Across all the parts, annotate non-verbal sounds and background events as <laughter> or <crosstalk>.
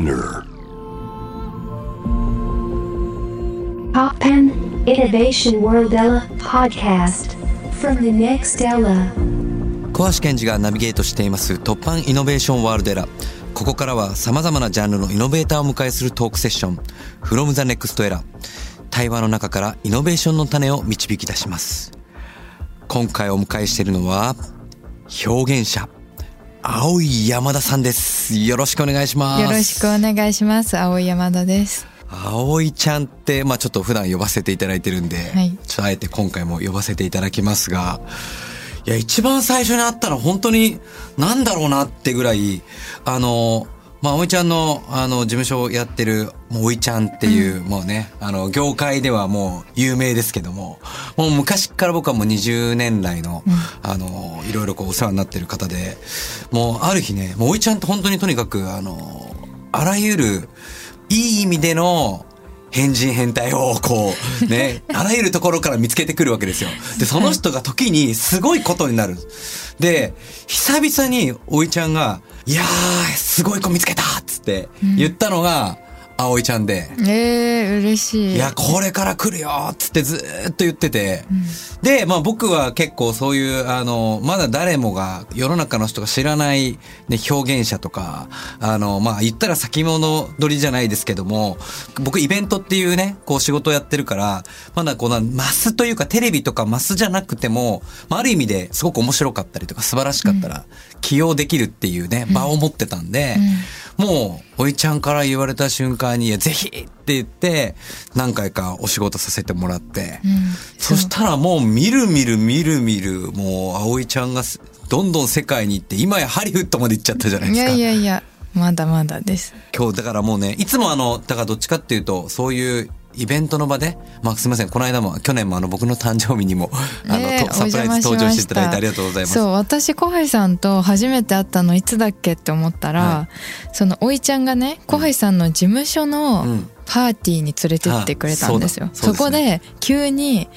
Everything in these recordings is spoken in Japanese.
Spinner. Poppen Innovation World Ella podcast from the next Ella. 小橋健二がナビゲートしています突破イノベーションワールドエラここからは様々なジャンルのイノベーターを迎えするトークセッション From the Next Era 対話の中からイノベーションの種を導き出します。今回お迎えしているのは表現者青い山田さんですよろしくお願いしますよろしくお願いします。青い山田です。葵ちゃんって、まあちょっと普段呼ばせていただいてるんで、はいちょっとあえて今回も呼ばせていただきますが、いや、一番最初に会ったのは本当に、なんだろうなってぐらい、あの、まあ、葵ちゃんの、あの、事務所をやってる、もう、おいちゃんっていう、もうね、あの、業界ではもう、有名ですけども、もう昔から僕はもう20年来の、あの、いろいろこう、お世話になってる方で、もう、ある日ね、もう、おいちゃんって本当にとにかく、あの、あらゆる、いい意味での変人変態をこうね、<laughs> あらゆるところから見つけてくるわけですよ。で、その人が時にすごいことになる。で、久々においちゃんが、いやー、すごい子見つけたっつって言ったのが、葵ちゃんで、えー、嬉しい。いや、これから来るよっつってずーっと言ってて。で、まあ僕は結構そういう、あの、まだ誰もが、世の中の人が知らない、ね、表現者とか、あの、まあ言ったら先物取りじゃないですけども、僕イベントっていうね、こう仕事をやってるから、まだこのマスというかテレビとかマスじゃなくても、まあある意味ですごく面白かったりとか素晴らしかったら、起用できるっていうね、場を持ってたんで、もう、おいちゃんから言われた瞬間に、ぜひって言って、何回かお仕事させてもらって、そしたらもう、みるみるみるみる、もう、葵ちゃんがすどんどん世界に行って、今やハリウッドまで行っちゃったじゃないいですか。やいやいや、まだまだです。今日、だからもうね、いつもあの、だからどっちかっていうと、そういう、イベントの場で、まあすみません、この間も、去年もあの僕の誕生日にも、あの、ねとサプライズ登場していただいてありがとうございます。そう、私、小橋さんと初めて会ったのいつだっけって思ったら、はその、おいちゃんがね、小橋さんの事務所のうんパーティーに連れてってくれたんですよ。あそうだそこで、急に、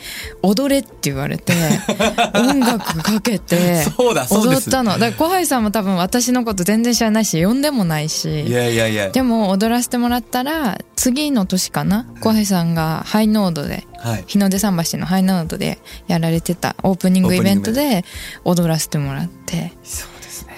踊れって言われて、<laughs> 音楽かけて、踊ったの。だから小橋さんも多分私のこと全然知らないし、呼んでもないし。いやいやいや。でも踊らせてもらったら次の年かな小橋さんがハイノードではい。日の出桟橋のハイノードでやられてたオープニングイベントで踊らせてもらってそう。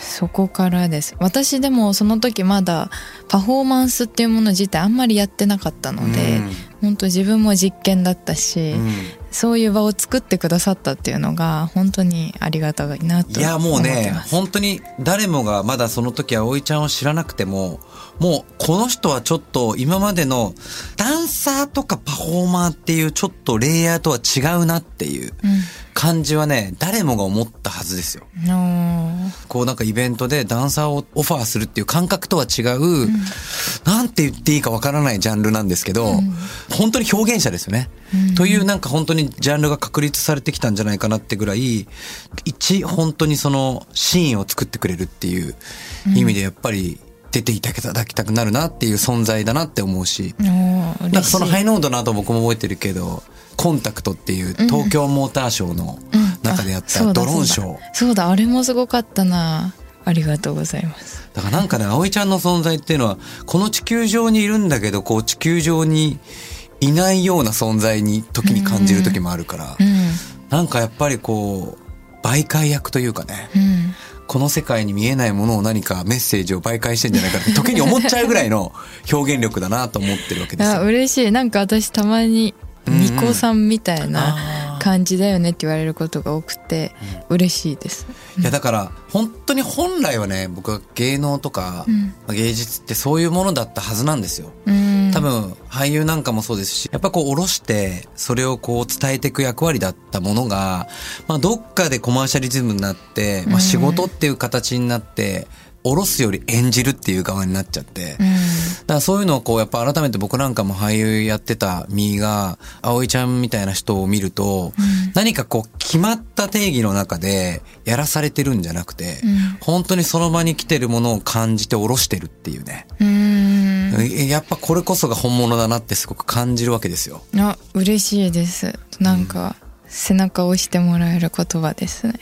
そこからです。私でもその時まだパフォーマンスっていうもの自体あんまりやってなかったのでうん。本当自分も実験だったし、うん。そういう場を作ってくださったっていうのが本当にありがたいなといやもうね本当に誰もがまだその時葵ちゃんを知らなくてももうこの人はちょっと今までのダンサーとかパフォーマーっていうちょっとレイヤーとは違うなっていう感じはね誰もが思ったはずですよ。こうなんかイベントでダンサーをオファーするっていう感覚とは違う、なんて言っていいかわからないジャンルなんですけど、本当に表現者ですよね。というなんか本当にジャンルが確立されてきたんじゃないかなってぐらい、一本当にそのシーンを作ってくれるっていう意味でやっぱり出ていただきたくなるなっていう存在だなって思うし、おーなんかそのハイノードの後僕も覚えてるけど、コンタクトっていう東京モーターショーの中でやったドローンショー。そうだそうだ。あれもすごかったな。ありがとうございます。だからなんかね、葵ちゃんの存在っていうのは、この地球上にいるんだけど、こう地球上にいないような存在に時に感じる時もあるから、うん。なんかやっぱりこう、媒介役というかね、うんこの世界に見えないものを何かメッセージを媒介してんじゃないかって時に思っちゃうぐらいの <laughs> 表現力だなと思ってるわけですよ。嬉しいなんか私たまにうんニコさんみたいあなー感じだよねって言われることが多くて嬉しいです。いやだから本当に本来はね僕は芸能とか、ん。まあ芸術ってそういうものだったはずなんですよ。うん。多分俳優なんかもそうですしやっぱこう下ろしてそれをこう伝えていく役割だったものが、まあ、どっかでコマーシャリズムになって、まあ、仕事っていう形になって下ろすより演じるっていう側になっちゃって。うんだからそういうのをこうやっぱ改めて僕なんかも俳優やってた身が葵ちゃんみたいな人を見ると、何かこう決まった定義の中でやらされてるんじゃなくて、ん本当にその場に来てるものを感じて下ろしてるっていうね。うんえやっぱこれこそが本物だなってすごく感じるわけですよ。あ嬉しいですなんか背中を押してもらえる言葉ですね。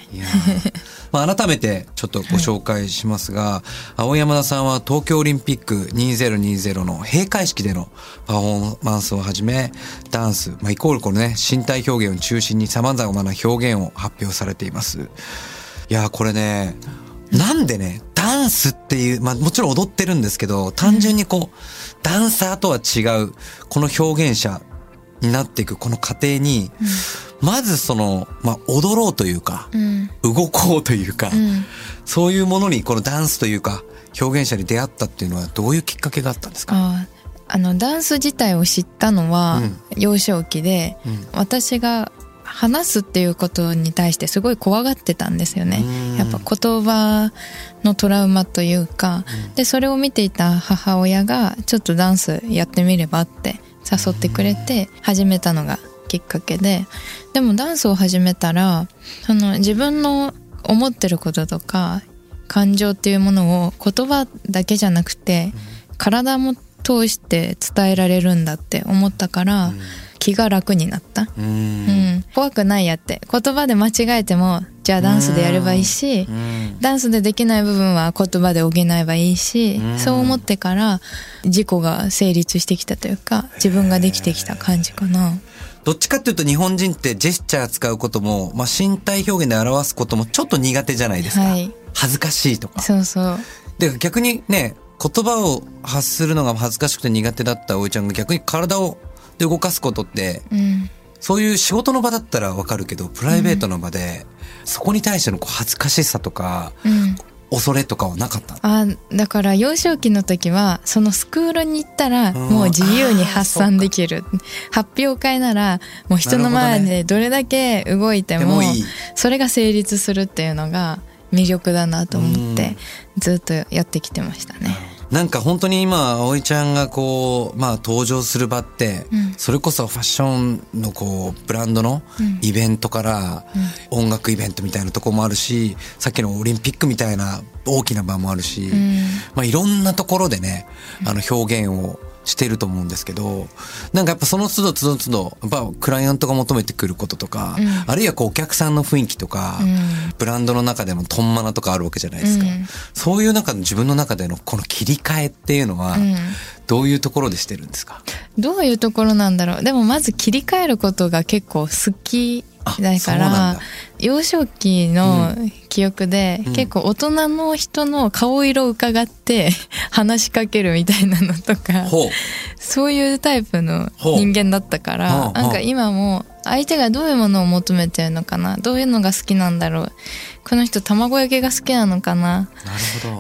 まあ、改めてちょっとご紹介しますが、青山田さんは東京オリンピック2020の閉会式でのパフォーマンスをはじめ、ダンス、まあ、イコールこのね、身体表現を中心に様々な表現を発表されています。いやこれね、なんでね、ダンスっていう、まあもちろん踊ってるんですけど、単純にこう、ダンサーとは違う、この表現者になっていくこの過程に、まずその、まあ踊ろうというか、うん。動こうというか、うん。そういうものにこのダンスというか表現者に出会ったっていうのはどういうきっかけがあったんですか？ああのダンス自体を知ったのはうん。幼少期で、うん。私が話すっていうことに対してすごい怖がってたんですよね。うん。やっぱ言葉のトラウマというか、でそれを見ていた母親がちょっとダンスやってみればって誘ってくれて始めたのがきっかけででもダンスを始めたらその自分の思ってることとか感情っていうものを言葉だけじゃなくて体も通して伝えられるんだって思ったから気が楽になった。ううん。ん、怖くないやって。言葉で間違えてもじゃあダンスでやればいいしうん。ダンスでできない部分は言葉で補えばいいしうん。そう思ってから自己が成立してきたというか自分ができてきた感じかな。どっちかっていうと日本人ってジェスチャー使うことも、まあ、身体表現で表すこともちょっと苦手じゃないですか、はい。恥ずかしいとか。そうそう。で逆にね言葉を発するのが恥ずかしくて苦手だったおいちゃんが逆に体をで動かすことってうん。そういう仕事の場だったらわかるけどプライベートの場で、そこに対してのこう恥ずかしさとかうん。恐れとかはなかったの？あだから幼少期の時はそのスクールに行ったらうん。もう自由に発散できる。発表会ならもう人の前でどれだけ動いてもそれが成立するっていうのが魅力だなと思ってずっとやってきてましたね。なんか本当に今葵ちゃんがこうまあ登場する場って、うん。それこそファッションのこうブランドのうん。イベントから音楽イベントみたいなとこもあるしさっきのオリンピックみたいな大きな場もあるし、うん。まあいろんなところでねあの表現をしてると思うんですけどなんかやっぱその都度都度都度やっぱクライアントが求めてくることとか、うん。あるいはこうお客さんの雰囲気とか、うん。ブランドの中でのトンマナとかあるわけじゃないですか、うん。そういう中で自分の中でのこの切り替えっていうのは、うん。どういうところでしてるんですか？どういうところなんだろう。でもまず切り替えることが結構好きだあからだ。幼少期の記憶で、うん。結構大人の人の顔色を伺って <laughs> 話しかけるみたいなのとかそういうタイプの人間だったからなんか今も相手がどういうものを求めてるのかなどういうのが好きなんだろうこの人卵焼きが好きなのかなな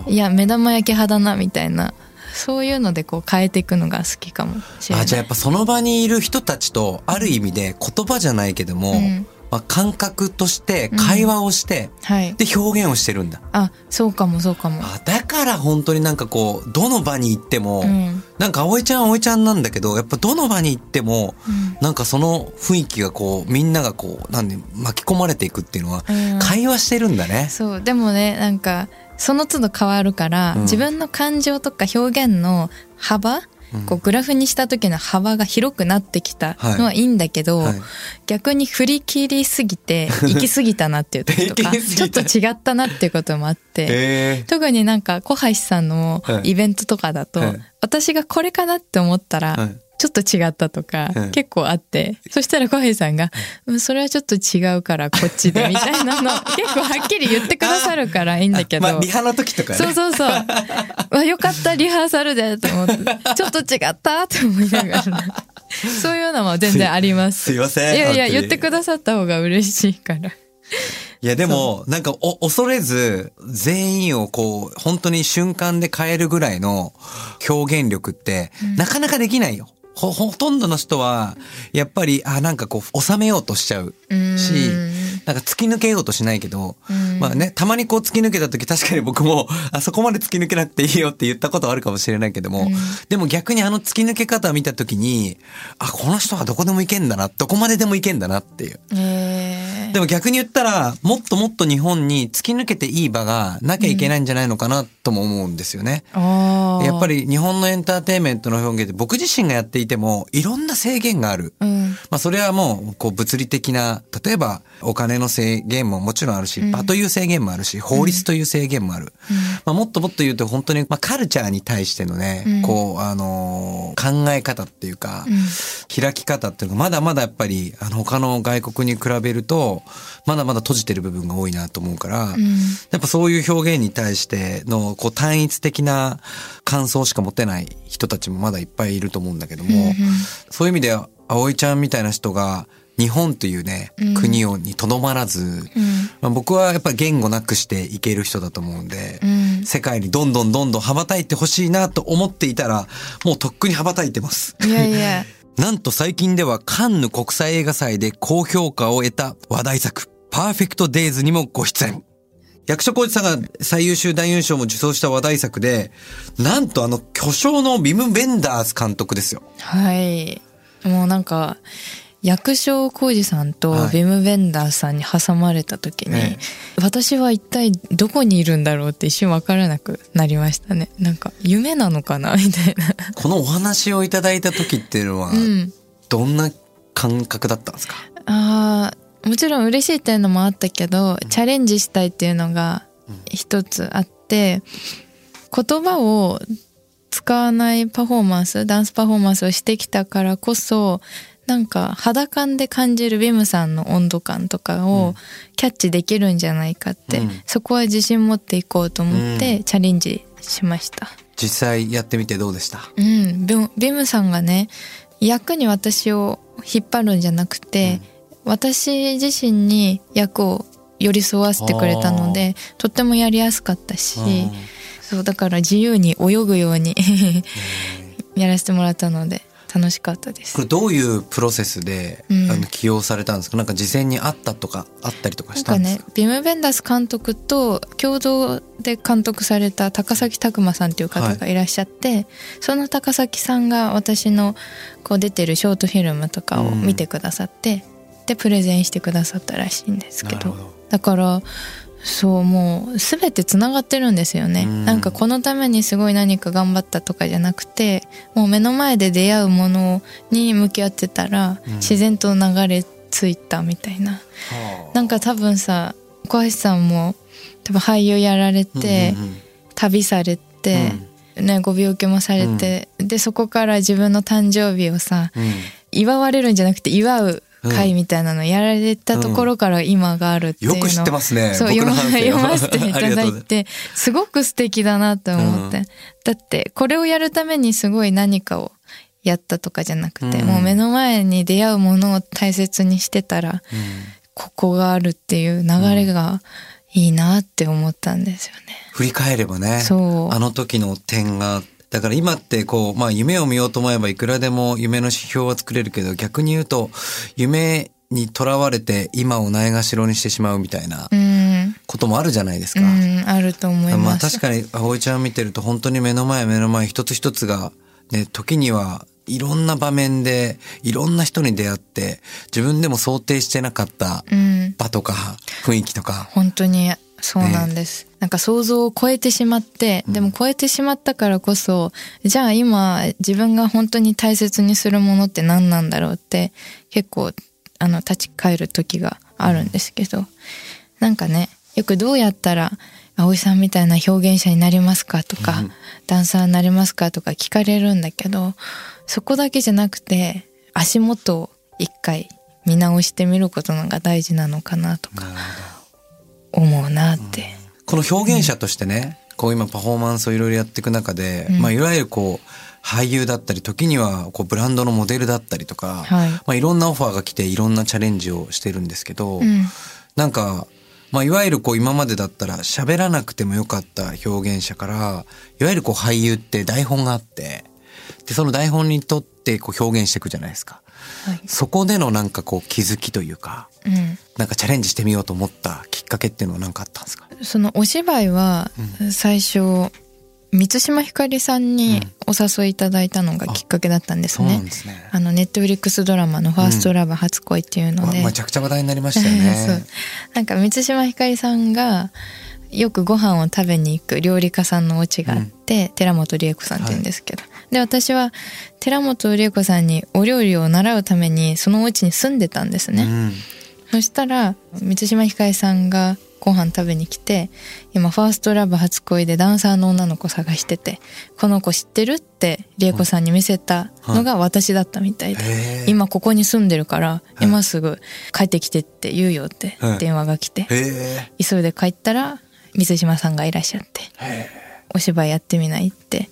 いや目玉焼き派だなみたいなそういうのでこう変えていくのが好きかもしれない。あじゃあやっぱその場にいる人たちとある意味で言葉じゃないけども、うんまあ、感覚として会話をして、はい。で表現をしてるんだあ、そうかもそうかも。あだから本当になんかこうどの場に行っても、うんなんか葵ちゃん葵ちゃんなんだけどやっぱどの場に行っても、うんなんかその雰囲気がこうみんながこうなんで巻き込まれていくっていうのは、うん会話してるんだね。そうでもねなんかその都度変わるから、うん自分の感情とか表現の幅、こうグラフにした時の幅が広くなってきたのはいいんだけど、はい。逆に振り切りすぎて <laughs> 行き過ぎたなっていう時とか <laughs> ちょっと違ったなっていうこともあって。へ特になんか小橋さんのはい。イベントとかだと、はい。私がこれかなって思ったら、はいちょっと違ったとか、はい結構あってそしたら小平さんが、うんそれはちょっと違うからこっちでみたいなの <laughs> 結構はっきり言ってくださるからいいんだけど、まあリハの時とかね。そうそうそう。わ、よかった、リハーサルで、と思って。<laughs> ちょっと違ったって思いながら。そういうのも全然あります。すいませんいやいや、言ってくださった方が嬉しいから。いやでも、なんかお恐れず、全員をこう、本当に瞬間で変えるぐらいの表現力って、なかなかできないよ。ほ、ほとんどの人は、やっぱり、あ、なんかこう、収めようとしちゃううん。し、なんか突き抜けようとしないけどうん、まあね、たまにこう突き抜けた時確かに僕も、あそこまで突き抜けなくていいよって言ったことはあるかもしれないけども、でも逆にあの突き抜け方を見た時に、あ、この人はどこでも行けんだな、どこまででも行けんだなっていう。えでも逆に言ったら、もっともっと日本に突き抜けていい場がなきゃいけないんじゃないのかなとも思うんですよね。ー、ああー。やっぱり日本のエンターテインメントの表現って僕自身がやっていてもいろんな制限がある。うん。まあそれはもうこう物理的な、例えばお金の制限ももちろんあるし、場という制限もあるし、法律という制限もある。まあもっともっと言うと本当にまあカルチャーに対してのね、うん。こうあのー考え方っていうか、開き方っていうのがまだまだやっぱりあの他の外国に比べるとまだまだ閉じてる部分が多いなと思うから、うん。やっぱそういう表現に対してのこう単一的な感想しか持てない人たちもまだいっぱいいると思うんだけども、うんうん。そういう意味で葵ちゃんみたいな人が日本というね、うん。国をにとどまらず、うん。まあ、僕はやっぱり言語なくしていける人だと思うんで、うん。世界にどんどんどんどん羽ばたいてほしいなと思っていたら、もうとっくに羽ばたいてます。いやいや <laughs> なんと最近ではカンヌ国際映画祭で高評価を得た話題作、パーフェクトデイズにもご出演。役所広司さんが最優秀男優賞も受賞した話題作で、なんとあの巨匠のビム・ベンダース監督ですよ。はいもうなんか役所広司さんとはい。ビム・ベンダーさんに挟まれた時に、え私は一体どこにいるんだろうって一瞬分からなくなりましたね。なんか夢なのかな？<laughs> みたいな。このお話をいただいた時っていうのはう、ん。どんな感覚だったんですか、あーもちろん嬉しいっていうのもあったけど、チャレンジしたいっていうのが一つあって言葉を使わないパフォーマンスダンスパフォーマンスをしてきたからこそなんか肌感で感じるビムさんの温度感とかをキャッチできるんじゃないかって、うん。そこは自信持っていこうと思ってチャレンジしました。実際やってみてどうでした？うん、ビムビムさんがね役に私を引っ張るんじゃなくて、私自身に役を寄り添わせてくれたのでとってもやりやすかったしそうだから自由に泳ぐように <laughs> やらせてもらったので楽しかったです。これどういうプロセスで、うん。あの起用されたんですか？なんか事前にあったとかあったりとかしたんですか？ねビム・ベンダース監督と共同で監督された高崎拓磨さんっていう方がい。らっしゃって、その高崎さんが私のこう出てるショートフィルムとかを見てくださって、でプレゼンしてくださったらしいんですけど。だからそうもう全てつながってるんですよね、うん。なんかこのためにすごい何か頑張ったとかじゃなくてもう目の前で出会うものに向き合ってたら、うん。自然と流れ着いたみたいな。はあ。なんか多分さ小橋さんも多分俳優やられて、うんうんうん。旅されて、ね、ご病気もされて、でそこから自分の誕生日をさうん。祝われるんじゃなくて祝う会みたいなのやられたところから今があるっていうの、よく知ってますね。そう読ませていただいて <laughs> す。ごく素敵だなと思って、うん。だってこれをやるためにすごい何かをやったとかじゃなくて、うん。もう目の前に出会うものを大切にしてたらここがあるっていう流れがいいなって思ったんですよね。振り返ればねそう。あの時の点がだから今ってこう、まあ夢を見ようと思えばいくらでも夢の指標は作れるけど逆に言うと夢にとらわれて今をないがしろにしてしまうみたいなうん、こともあるじゃないですか。うん、あると思いまあます。確かに葵ちゃん見てると本当に目の前目の前一つ一つがね時にはいろんな場面でいろんな人に出会って自分でも想定してなかったうん、場とか雰囲気とか。本当にそうなんです、なんか想像を超えてしまって、でも超えてしまったからこそじゃあ今自分が本当に大切にするものって何なんだろうって結構あの立ち返る時があるんですけど、なんかねよくどうやったら葵さんみたいな表現者になりますかとか、ダンサーになりますかとか聞かれるんだけどそこだけじゃなくて足元を一回見直してみることのが大事なのかなとか思うなって。この表現者としてね、こう今パフォーマンスをいろいろやっていく中で、うんまあいわゆるこう俳優だったり時にはこうブランドのモデルだったりとか、はいまあいろんなオファーが来ていろんなチャレンジをしてるんですけど、うんなんか、まあいわゆるこう今までだったら喋らなくてもよかった表現者から、いわゆるこう俳優って台本があって、で、その台本にとってこう表現していくじゃないですか。はい。そこでのなんかこう気づきというか、うん。なんかチャレンジしてみようと思ったきっかけっていうのは何かあったんですか？そのお芝居は最初満島ひかりさんにお誘いいただいたのがきっかけだったんですそうんですね。あのネットフリックスドラマの「ファーストラブ初恋」っていうので、まめちゃくちゃ話題になりましたよね。<laughs> そう。なんか満島ひかりさんがよくご飯を食べに行く料理家さんのお家があって、寺本理恵子さんって言うんですけど、で私は寺本理恵子さんにお料理を習うためにそのお家に住んでたんですね、うん。そしたら満島ひかりさんがご飯食べに来て今ファーストラブ初恋でダンサーの女の子探しててこの子知ってるって理恵子さんに見せたのが私だったみたいで、へー今ここに住んでるから今すぐ帰ってきてって言うよってはい。電話が来て急いで帰ったら満島さんがいらっしゃってお芝居やってみないって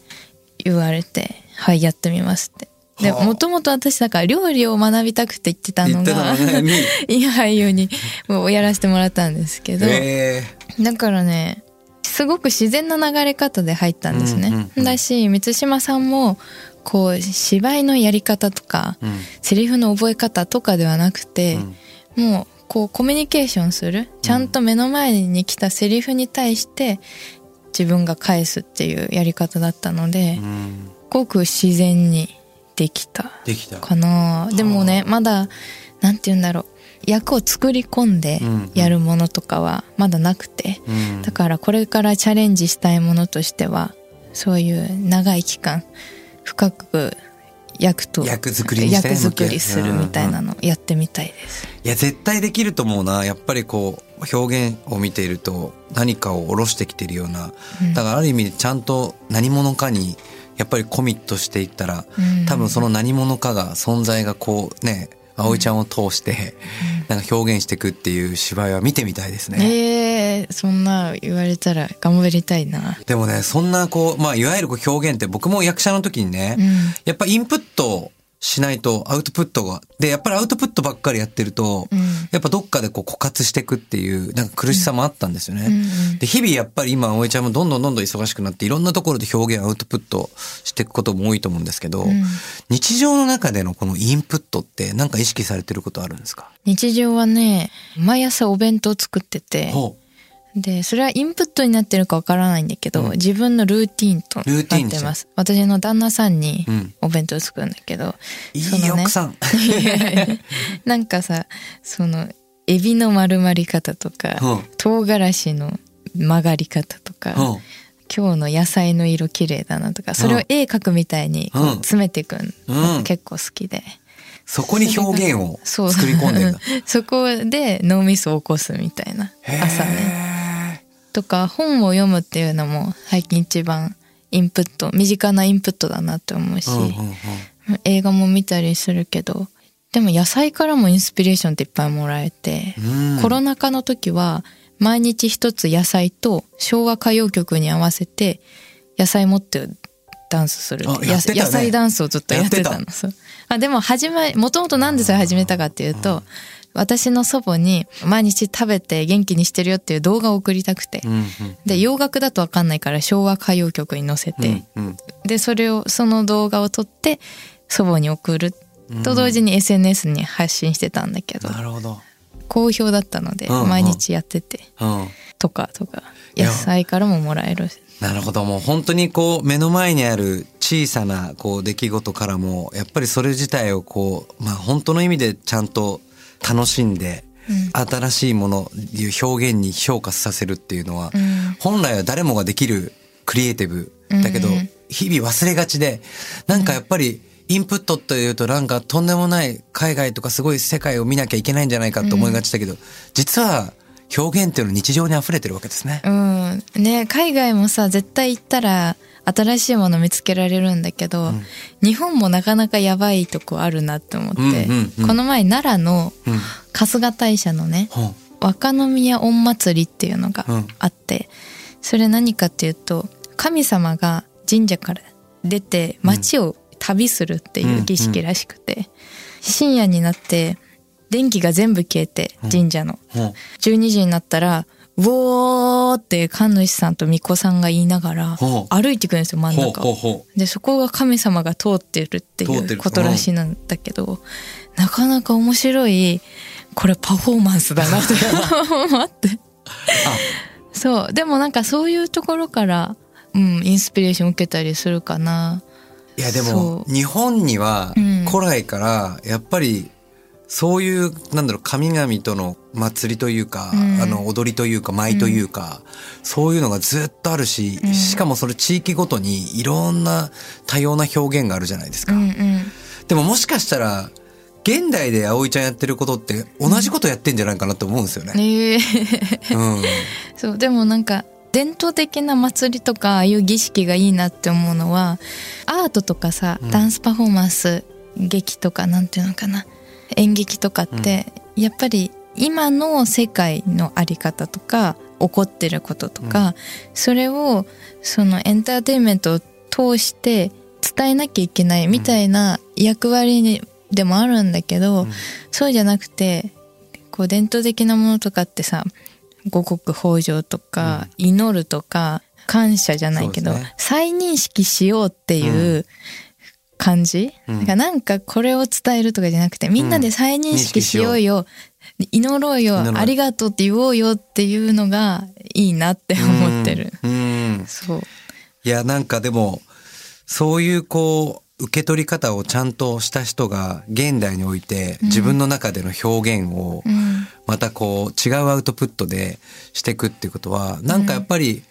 言われてはいやってみますって。ではあ。もともと私だから料理を学びたくて言ってたのが <laughs> いや俳優にもうやらせてもらったんですけど、へえ。だからねすごく自然な流れ方で入ったんですね、うんうんうんだし満島さんもこう芝居のやり方とか、うん。セリフの覚え方とかではなくて、もうこうコミュニケーションする。ちゃんと目の前に来たセリフに対して自分が返すっていうやり方だったので、すうん。ごく自然にできたできた。かな。でもねまだなんて言うんだろう。役を作り込んでやるものとかはまだなくて、うん。だからこれからチャレンジしたいものとしてはそういう長い期間深く役と役作り役作りするみたいなのやってみたいです。いや絶対できると思うな。やっぱりこう表現を見ていると何かを下ろしてきてるような、うんだからある意味ちゃんと何者かにやっぱりコミットしていったら、うん多分その何者かが存在がこうね葵ちゃんを通してなんか表現していくっていう芝居は見てみたいですね。えー、そんな言われたら頑張りたいな。でもねそんなこうまあいわゆるこう表現って僕も役者の時にね、うんやっぱインプットしないとアウトプットがでやっぱりアウトプットばっかりやってると、うん。やっぱどっかでこう枯渇していくっていうなんか苦しさもあったんですよね。うん。うんで日々やっぱり今葵ちゃんもどんどんどんどん忙しくなっていろんなところで表現アウトプットしていくことも多いと思うんですけど、ん。日常の中でのこのインプットってなんか意識されてることあるんですか、日常はね毎朝お弁当作っててほでそれはインプットになってるかわからないんだけど、うん。自分のルーティーンとなってます。私の旦那さんにうんお弁当作るんだけど、ういそのねい奥さん。<laughs> なんかさそのエビの丸まり方とか、うん。唐辛子の曲がり方とか、うん。今日の野菜の色綺麗だなとかそれを絵描くみたいにこううん。詰めていくの。うん。が結構好きで、そこに表現をそう。作り込んでるんだ。<laughs> そこで脳みそを起こすみたいな。朝ねね。とか本を読むっていうのも最近一番インプット身近なインプットだなって思うし、映画も見たりするけどでも野菜からもインスピレーションっていっぱいもらえて、うん。コロナ禍の時は毎日一つ野菜と昭和歌謡曲に合わせて野菜持ってダンスする。ね。野菜ダンスをずっとやってたやってのそう。あでも始めもともとなんでそれ始めたかっていうと、私の祖母に毎日食べて元気にしてるよっていう動画を送りたくて、うんうんで洋楽だと分かんないから昭和歌謡曲に載せて、うんうんでそれをその動画を撮って祖母に送る。と同時に SNS に発信してたんだけど、なるほど。好評だったのでうんうん。毎日やってて、うん。とかとか。野菜からももらえる。なるほど。もう本当にこう目の前にある小さなこう出来事からもやっぱりそれ自体をこうまあ本当の意味でちゃんと楽しんで、新しいものいう表現に評価させるっていうのは、ん。本来は誰もができるクリエイティブだけど、日々忘れがちでなんかやっぱりインプットというとなんかとんでもない海外とかすごい世界を見なきゃいけないんじゃないかと思いがちだけど、実は表現っていうのは日常に溢れてるわけですね。うん。ね海外もさ絶対行ったら新しいもの見つけられるんだけど、日本もなかなかやばいとこあるなって思って、うんうんうん。この前奈良のうん。春日大社のね、ほう。若宮御祭りっていうのがうん。あって、それ何かっていうと神様が神社から出て街を旅するっていう儀式らしくて、深夜になって電気が全部消えて神社の、ほう。12時になったら「うおー!」って神主さんと巫女さんが言いながら歩いていくんですよ真ん中。でそこが神様が通ってるっていうことらしいんだけど、なかなか面白いこれパフォーマンスだなと思って。そう。でもなんかそういうところから、うん、インスピレーション受けたりするかな。ういやでも日本にはうん。古来からやっぱりそういう、なんだろう、神々との祭りというか、うん。あの、踊りというか、舞というか、そういうのがずっとあるし、うん。しかもそれ地域ごとにいろんな多様な表現があるじゃないですか。うんうん。でももしかしたら、現代で葵ちゃんやってることって同じことやってんじゃないかなって思うんですよね。ええうん。<laughs> そうでもなんか伝統的な祭りとかああいう儀式がいいなって思うのはアートとかさ、うん。ダンスパフォーマンス劇とかなんていうのかな演劇とかって、やっぱり今の世界のあり方とか起こってることとか、それをそのエンターテインメントを通して伝えなきゃいけないみたいな役割にでもあるんだけど、うん。そうじゃなくてこう伝統的なものとかってさ五穀豊穣とか、祈るとか感謝じゃないけど、ね。再認識しようっていう感じ、うん。だからなんかこれを伝えるとかじゃなくてみんなで再認識しようよ、祈ろうよ。祈ろう。ありがとうって言おうよっていうのがいいなって思ってる。うん。うん。そう。いや、なんかでも、そういうこう、受け取り方をちゃんとした人が現代において自分の中での表現をうん。またこう違うアウトプットでしていくっていうことはなんかやっぱり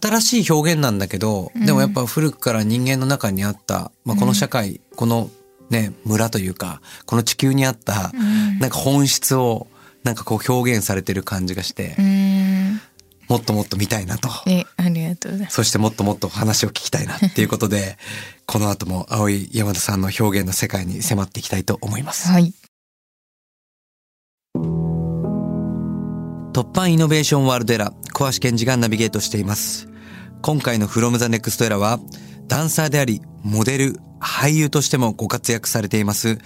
新しい表現なんだけど、でもやっぱ古くから人間の中にあった、まあ、この社会、このね村というかこの地球にあったんなんか本質をなんかこう表現されてる感じがして、うんもっともっと見たいなと。えありがとうございます。そしてもっともっと話を聞きたいなっていうことで、<laughs> この後も青い山田さんの表現の世界に迫っていきたいと思います。はい。突破イノベーションワールドエラー、小橋健二がナビゲートしています。今回の From the Next Era は、ダンサーであり、モデル、俳優としてもご活躍されています、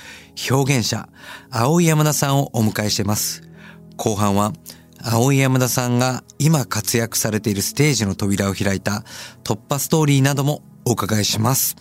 表現者、青井山田さんをお迎えしています。後半は、青井山田さんが今活躍されているステージの扉を開いた突破ストーリーなどもお伺いします。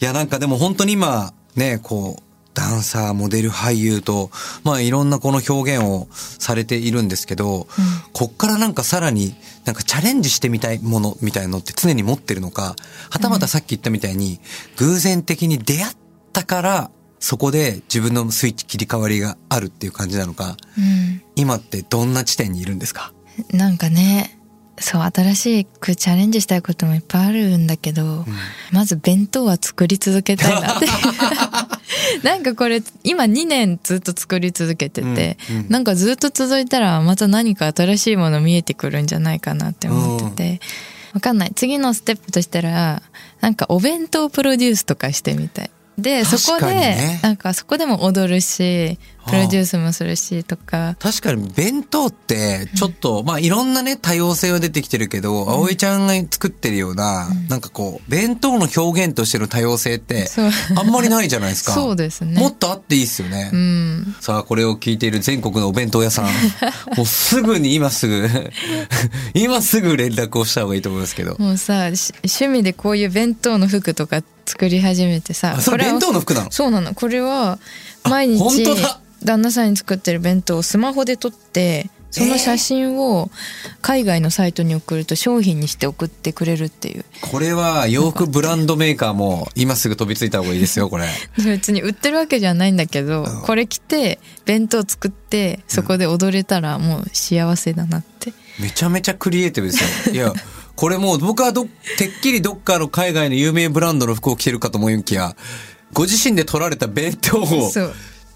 いや、なんかでも本当に今、ね、こう、ダンサー、モデル、俳優と、まあいろんなこの表現をされているんですけど、こっからなんかさらになんかチャレンジしてみたいものみたいなのって常に持ってるのか、はたまたさっき言ったみたいに、偶然的に出会ったから、そこで自分のスイッチ切り替わりがあるっていう感じなのか、うん。今ってどんな地点にいるんですか？なんかねそう新しくチャレンジしたいこともいっぱいあるんだけど、まず弁当は作り続けたいなって <laughs> <laughs> なんかこれ今2年ずっと作り続けてて、うんうん。なんかずっと続いたらまた何か新しいもの見えてくるんじゃないかなって思ってて、わかんない。次のステップとしたらなんかお弁当プロデュースとかしてみたいでそこで、ね。なんかそこでも踊るしプロデュースもするしとか、確かに弁当ってちょっと、まあいろんなね多様性は出てきてるけど、葵ちゃんが作ってるような、なんかこう弁当の表現としての多様性ってあんまりないじゃないですか。そうですね。もっとあっていいですよね。うん。さあこれを聞いている全国のお弁当屋さん、<laughs> もうすぐに今すぐ今すぐ連絡をした方がいいと思いますけど。もうさし趣味でこういう弁当の服とか作り始めてさあそれ弁当の服なの？そうなの。これは毎日旦那さんに作ってる弁当をスマホで撮ってその写真を海外のサイトに送ると商品にして送ってくれるっていう。これは洋服ブランドメーカーも今すぐ飛びついた方がいいですよ、これ。<laughs> 別に売ってるわけじゃないんだけどこれ着て弁当作ってそこで踊れたらもう幸せだなって。めちゃめちゃクリエイティブですよ。いや、これもう僕はど、てっきりどっかの海外の有名ブランドの服を着てるかと思いきや、ご自身で取られた弁当を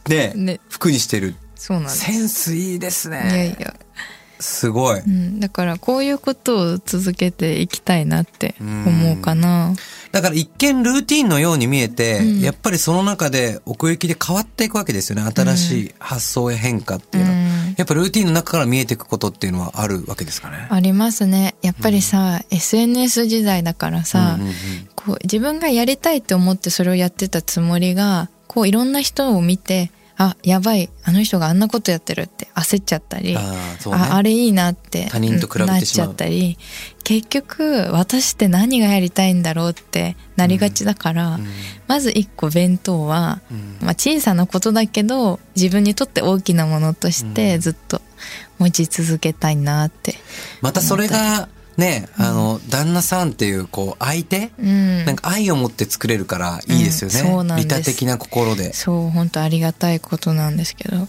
ね、ね服にしてる。そうなんですセンスいいですいやね。いやすごい。うん、だからこういうことを続けていきたいなって思うかな。だから一見ルーティンのように見えて、うんやっぱりその中で奥行きで変わっていくわけですよね。新しい発想や変化っていうのは。うんやっぱルーティンの中から見えていくことっていうのはあるわけですかね。ありますね。やっぱりさ、SNS 時代だからさ、うんうんうんこう自分がやりたいって思ってそれをやってたつもりが、こういろんな人を見て、あ、やばい、あの人があんなことやってるって焦っちゃったり、あね。ああれいいなって他人と比べなっちゃったり結局私って何がやりたいんだろうってなりがちだから、うん。まず一個弁当は、うん。まあ、小さなことだけど自分にとって大きなものとしてずっと持ち続けたいなって、またそれがね、あの、旦那さんっていう、こう、相手、うん。なんか愛を持って作れるからいいですよね。うんそうなんです。利他的な心で。そう本当ありがたいことなんですけど。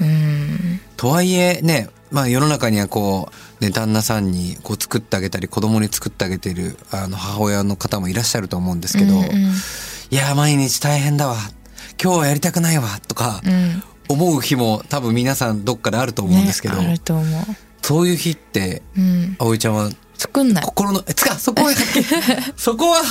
うん。とはいえね、まあ世の中にはこう、ね、旦那さんにこう作ってあげたり、子供に作ってあげてる、あの、母親の方もいらっしゃると思うんですけど、うんうん。いや、毎日大変だわ。今日はやりたくないわ。とか、うん。思う日も多分皆さんどっかであると思うんですけど、ね、あると思うそういう日って、うん。葵ちゃんは作んない。心の、え、つか、そこは、<laughs> そこは、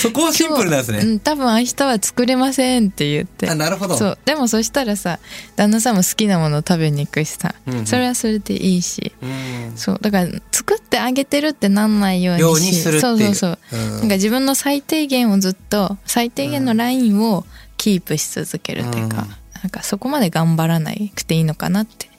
そこはシンプルなんですね。う。ん、多分明日は作れませんって言って。あ、なるほど。そう。でもそしたらさ旦那さんも好きなもの食べに行くしさ、うんうん。それはそれでいいし。うん。そう。だから作ってあげてるってなんないようにし。ようにするそうそうそう、うん。なんか自分の最低限をずっと最低限のラインをキープし続けるっていうか、うん。なんかそこまで頑張らなくていいのかなって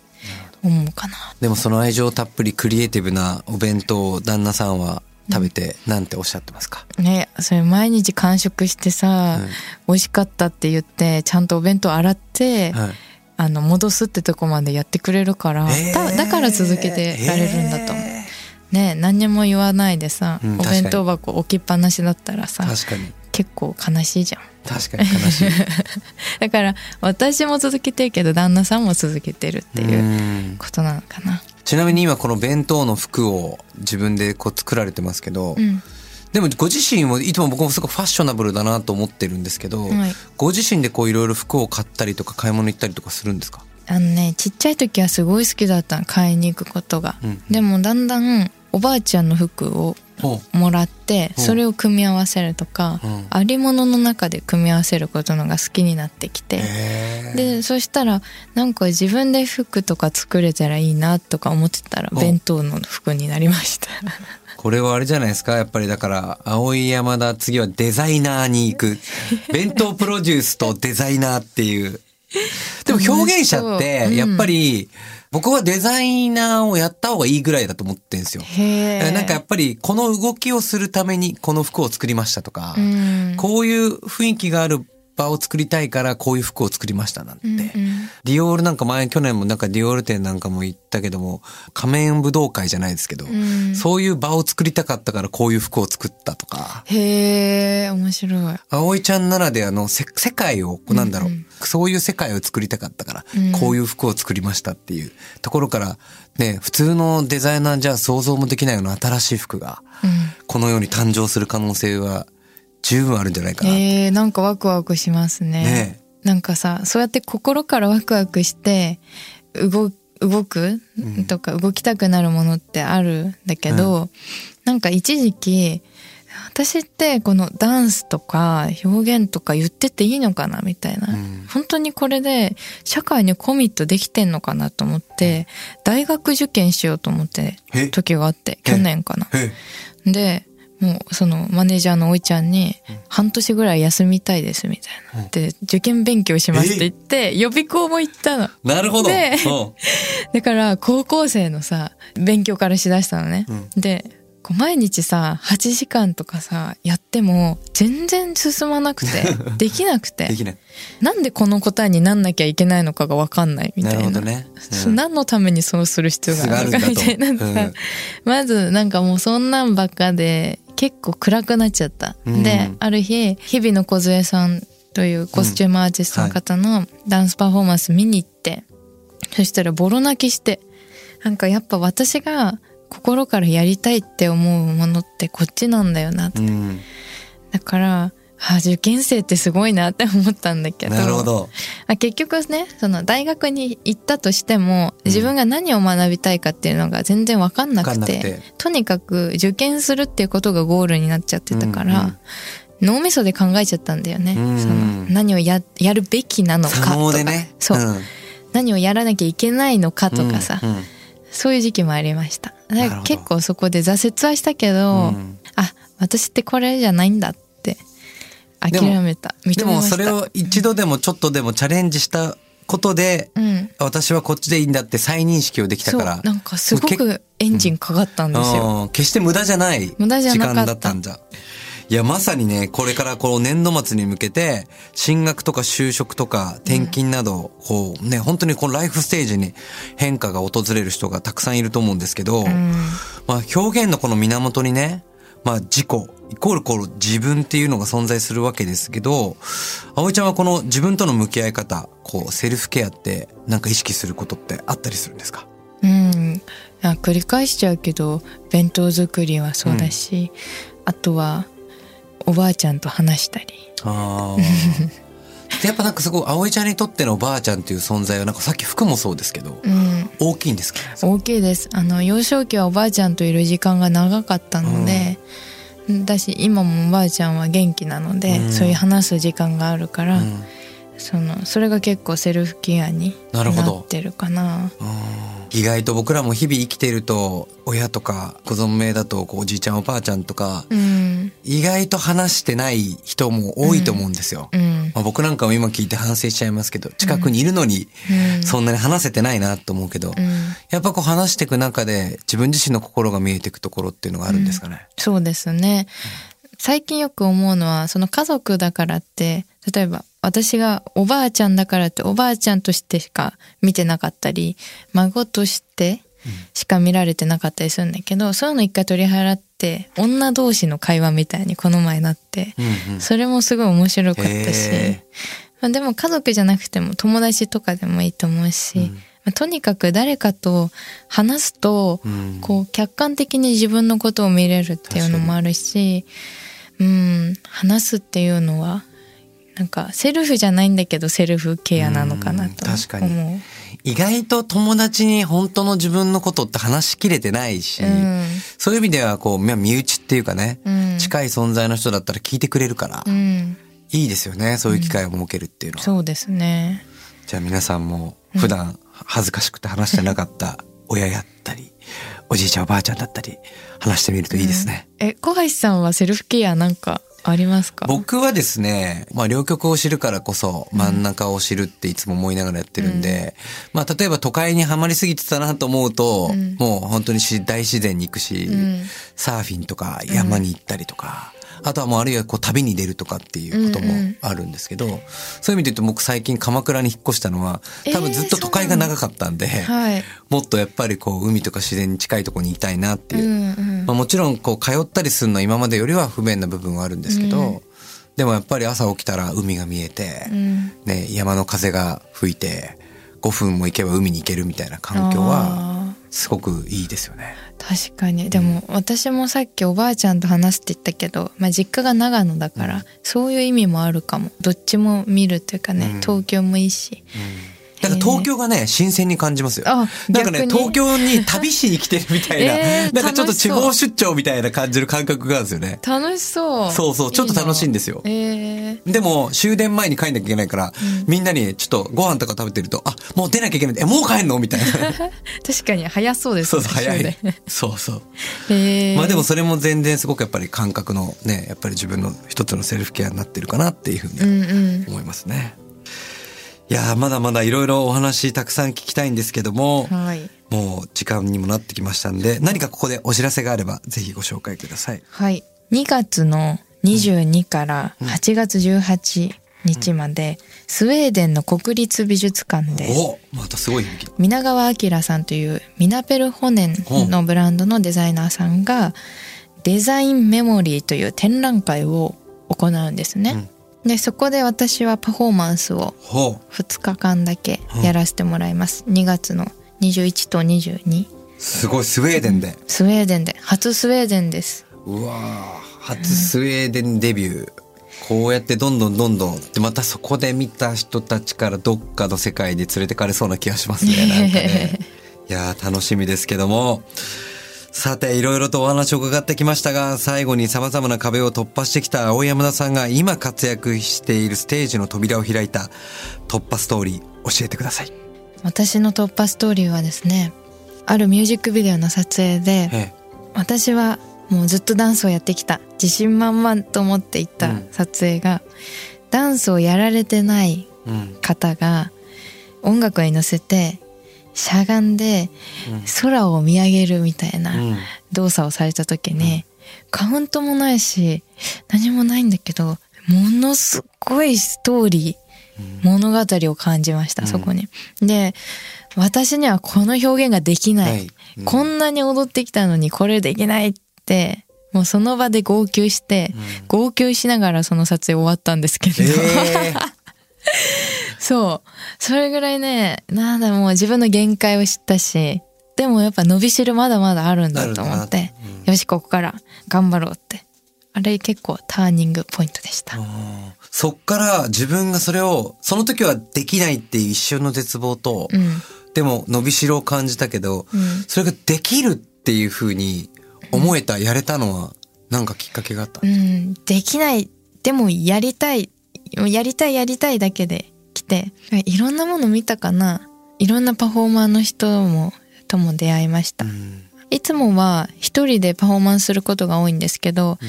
思うかな。でもその愛情たっぷりクリエイティブなお弁当を旦那さんは食べて、なんておっしゃってますか？ねそれ毎日完食してさ、うん。美味しかったって言ってちゃんとお弁当洗って、はい。あの戻すってとこまでやってくれるから、えー。だだから続けてられるんだと。思う、えね何にも言わないでさ、おうん確かに。弁当箱置きっぱなしだったらさー確かに。結構悲しいじゃん。確かに悲しい。っ <laughs> だから私も続けてるけど旦那さんも続けてるっていううん。ことなのかな。ちなみに今この弁当の服を自分でこう作られてますけど、うん。でもご自身もいつも僕もすごくファッショナブルだなと思ってるんですけど、はい。ご自身でこういろいろ服を買ったりとか買い物行ったりとかするんですか？あのねちっちゃい時はすごい好きだったの買いに行くことが、うんでもだんだんおばあちゃんの服をほもらってう。んそれを組み合わせるとか、う。んありものの中で組み合わせることのが好きになってきて、でそしたらなんか自分で服とか作れたらいいなとか思ってたらお弁当の服になりました。<laughs> これはあれじゃないですか。やっぱりだから青山田次はデザイナーに行く。弁当プロデュースとデザイナーっていうでも表現者ってやっぱり僕はデザイナーをやった方がいいぐらいだと思ってんですよ。なんかやっぱりこの動きをするためにこの服を作りましたとか、うん。こういう雰囲気がある場を作りたいからこういう服を作りましたなんて。うんうん。ディオールなんか前去年もなんかディオール店なんかも行ったけども仮面武道会じゃないですけど、ん。そういう場を作りたかったからこういう服を作ったとか。へえ面白い。葵ちゃんならではのせ世界をなんだろう、うん。そういう世界を作りたかったから、うん。こういう服を作りましたっていうところからね普通のデザイナーじゃ想像もできないような新しい服がうん。この世に誕生する可能性は十分あるんじゃないかな。えー、なんかワクワクしますね。ねなんかさそうやって心からワクワクして動動く？うん。とか動きたくなるものってあるんだけど、なんか一時期私ってこのダンスとか表現とか言ってていいのかなみたいな、うん。本当にこれで社会にコミットできてんのかなと思って大学受験しようと思ってえ時があって去年かな。えでもうそのマネージャーのおいちゃんに半年ぐらい休みたいですみたいな。うんで受験勉強しますって言って予備校も行ったの。なるほど。でうん <laughs> だから高校生のさ勉強からしだしたのね。うでこう毎日さ8時間とかさやっても全然進まなくて <laughs> できなくてできない。なんでこの答えになんなきゃいけないのかが分かんないみたいな。なるほどね。そう何のためにそうする必要があるのかみたいなさ、うん <laughs> まずなんかもうそんなんばっかで結構暗くなっちゃった。うんである日日々の梢さんというコスチュームアーティストの方のダンスパフォーマンス見に行って、そしたらボロ泣きしてなんかやっぱ私が心からやりたいって思うものってこっちなんだよなって、うん。だからあ受験生ってすごいなって思ったんだけど。なるほど。あ結局ねその大学に行ったとしても自分が何を学びたいかっていうのが全然分かんなくて,、わかんなくて。とにかく受験するっていうことがゴールになっちゃってたから、うん。うん脳みそで考えちゃったんだよね、うん。その何をややるべきなのかとか。でね。そう、ん。何をやらなきゃいけないのかとかさ、うんうんそういう時期もありました。結構そこで挫折はしたけど、うん。あ私ってこれじゃないんだって諦めた。認でもそれを一度でもちょっとでもチャレンジしたことで、うん。私はこっちでいいんだって再認識をできたから。なんかすごくエンジンかかったんですよ、うん。決して無駄じゃない無駄じゃなかった。時間だったんじゃ。いいや、まさにね、これからこの年度末に向けて、進学とか就職とか転勤など、こうね、本当にこのライフステージに変化が訪れる人がたくさんいると思うんですけど、まあ表現のこの源にね、まあ自己、イコールこう自分っていうのが存在するわけですけど、葵ちゃんはこの自分との向き合い方、こうセルフケアってなんか意識することってあったりするんですか？うん。あ繰り返しちゃうけど弁当作りはそうだし、あとはおばあちゃんと話したり。ああ。やっぱなんかすごい葵ちゃんにとってのおばあちゃんっていう存在はなんかさっき服もそうですけど、うん。大きいんですか？大きいです。あの幼少期はおばあちゃんといる時間が長かったので、だし今もおばあちゃんは元気なので、うん。そういう話す時間があるから、うんそのそれが結構セルフケアになってるかな。意外と僕らも日々生きていると親とかご存命だとこうおじいちゃんおばあちゃんとかうん。意外と話してない人も多いと思うんですよ。うん。まあ、僕なんかも今聞いて反省しちゃいますけど近くにいるのにうん。そんなに話せてないなと思うけど、うん。やっぱこう話していく中で自分自身の心が見えていくところっていうのがあるんですかね？そうですね。最近よく思うのは、その家族だからって、例えば私がおばあちゃんだからっておばあちゃんとしてしか見てなかったり、孫としてしか見られてなかったりするんだけど、そういうの一回取り払って、女同士の会話みたいにこの前なって、うんうん。それもすごい面白かったし。へ、まあ、でも家族じゃなくても友達とかでもいいと思うし、まあとにかく誰かと話すと、うん。こう客観的に自分のことを見れるっていうのもあるし、うん、話すっていうのは、なんかセルフじゃないんだけどセルフケアなのかなとうん確かに。意外と友達に本当の自分のことって話しきれてないし、うんそういう意味ではこう、まあ身内っていうかね、うん近い存在の人だったら聞いてくれるから、うん、いいですよね。そういう機会を設けるっていうのは。そうですね。じゃあ皆さんも普段恥ずかしくて話してなかった親やったり、おじいちゃんおばあちゃんだったり、話してみるといいですね。え、小橋さんはセルフケアなんかありますか？僕はですね、まあ両極を知るからこそ真ん中を知るっていつも思いながらやってるんで、まあ例えば都会にはまりすぎてたなと思うと、うん。もう本当にし大自然に行くし、ん。サーフィンとか山に行ったりとか、あとはもうあるいはこう旅に出るとかっていうこともあるんですけど、そういう意味で言うと僕最近鎌倉に引っ越したのは、多分ずっと都会が長かったんで、はい。もっとやっぱりこう海とか自然に近いところにいたいなっていう。う、んうん。まあ、もちろんこう通ったりするのは今までよりは不便な部分はあるんですけど、でもやっぱり朝起きたら海が見えて、うん。ね、山の風が吹いて5分も行けば海に行けるみたいな環境はあすごくいいですよね。ー確かに。でも私もさっきおばあちゃんと話すって言ったけど、まあ、実家が長野だから、そういう意味もあるかも。どっちも見るっていうかね、うん。東京もいいしだから東京がね、新鮮に感じますよ。あなんかね、東京に旅しに来てるみたいな、<laughs> えーなんかちょっと地方出張みたいな感じる感覚があるんですよね。楽しそうそうそうちょっと楽しいんですよいいなえーでも、終電前に帰んなきゃいけないから、みんなにちょっとご飯とか食べてると、あ、もう出なきゃいけない。え、もう帰んのみたいな。<laughs> 確かに早そうですねそうそう、早終い電。そうそう。まあでもそれも全然すごくやっぱり感覚のね、やっぱり自分の一つのセルフケアになってるかなっていうふううんにうん思いますね。いやーまだまだいろいろお話たくさん聞きたいんですけども、はいもう時間にもなってきましたんで、何かここでお知らせがあればぜひご紹介ください。はい2月の22から8月18日まで、スウェーデンの国立美術館でおまたすごい。皆川明さんというミナペルホネンのブランドのデザイナーさんがデザインメモリーという展覧会を行うんですね。でそこで私はパフォーマンスをほ2日間だけやらせてもらいます。2月の21と22。う。すごい、スウェーデンで。スウェーデンで初スウェーデンです。うわー初スウェーデンデビュー。こうやってどんどんどんどん。で、またそこで見た人たちからどっかの世界に連れてかれそうな気がしますね。なんかね。<laughs> いやー楽しみですけども。さて、いろいろとお話を伺ってきましたが、最後に様々な壁を突破してきた青山田さんが今活躍しているステージの扉を開いた突破ストーリー教えてください。私の突破ストーリーはですね、あるミュージックビデオの撮影で、え私はもうずっとダンスをやってきた自信満々と思っていたうん撮影が、ダンスをやられてない。方が音楽に乗せてしゃがんで空を見上げるみたいなうん。動作をされた時に、カウントもないし、何もないんだけど、ものすごいストーリー、物語を感じました、そこに。で、私にはこの表現ができない。こんなに踊ってきたのにこれできないって、もうその場で号泣して、号泣しながらその撮影終わったんですけど、え <laughs> そう。それぐらいね、なんだもう自分の限界を知ったし、でもやっぱ伸びしろまだまだあるんだと思ってあるんだ、よし、ここから頑張ろうって。あれ結構ターニングポイントでした。ーそっから自分がそれを、その時はできないっていう一瞬の絶望と、うん。でも伸びしろを感じたけど、うんそれができるっていう風に思えた、やれたのは、なんかきっかけがあった？うん、できない。でもやりたい。やりたいやりたいだけで来て、いろんなもの見たかな。いろんなパフォーマーの人も、とも出会いました。うん。いつもは一人でパフォーマンスすることが多いんですけど、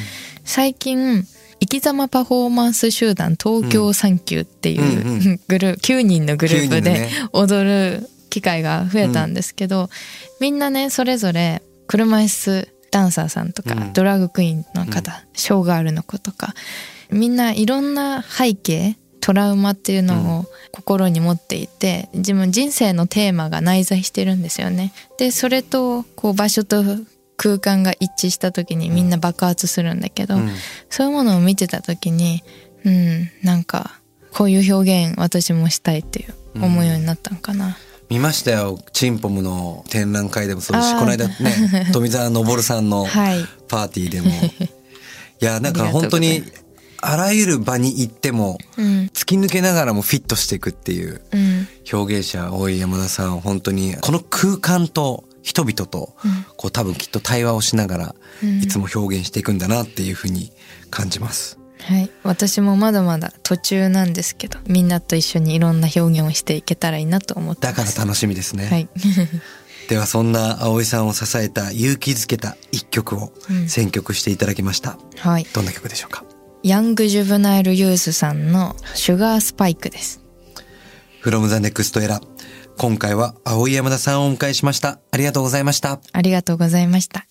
最近、生き様パフォーマンス集団東京サンキューっていう、うん。うんグループ、9人のグループ9人でね。踊る機会が増えたんですけど、みんなね、それぞれ車椅子ダンサーさんとか、うん。ドラッグクイーンの方、ショーガールの子とか、みんないろんな背景、トラウマっていうのを心に持っていて、自分人生のテーマが内在してるんですよね。で、それと、こう場所と空間が一致した時にみんな爆発するんだけど、うんそういうものを見てた時に、うん、なんか、こういう表現私もしたいっていう思うようになったのかな。見ましたよ。チンポムの展覧会でもそうだし、あーこの間ね、<laughs> 富澤昇さんのはい。パーティーでも。いや、なんか本当にあらゆる場に行っても、うん。突き抜けながらもフィットしていくっていううん。表現者多い山田さん、本当に、この空間と人々と、こう多分きっと対話をしながら、うんいつも表現していくんだなっていうふうに感じます。はい。私もまだまだ途中なんですけど、みんなと一緒にいろんな表現をしていけたらいいなと思ってだ。から楽しみですね。はい。<laughs> ではそんな葵さんを支えた勇気づけた一曲をうん選曲していただきました。はい。どんな曲でしょうか？ヤングジュブナイルユースさんのシュガースパイクです。From the Next Era 今回は青山田さんをお迎えしました。ありがとうございました。ありがとうございました。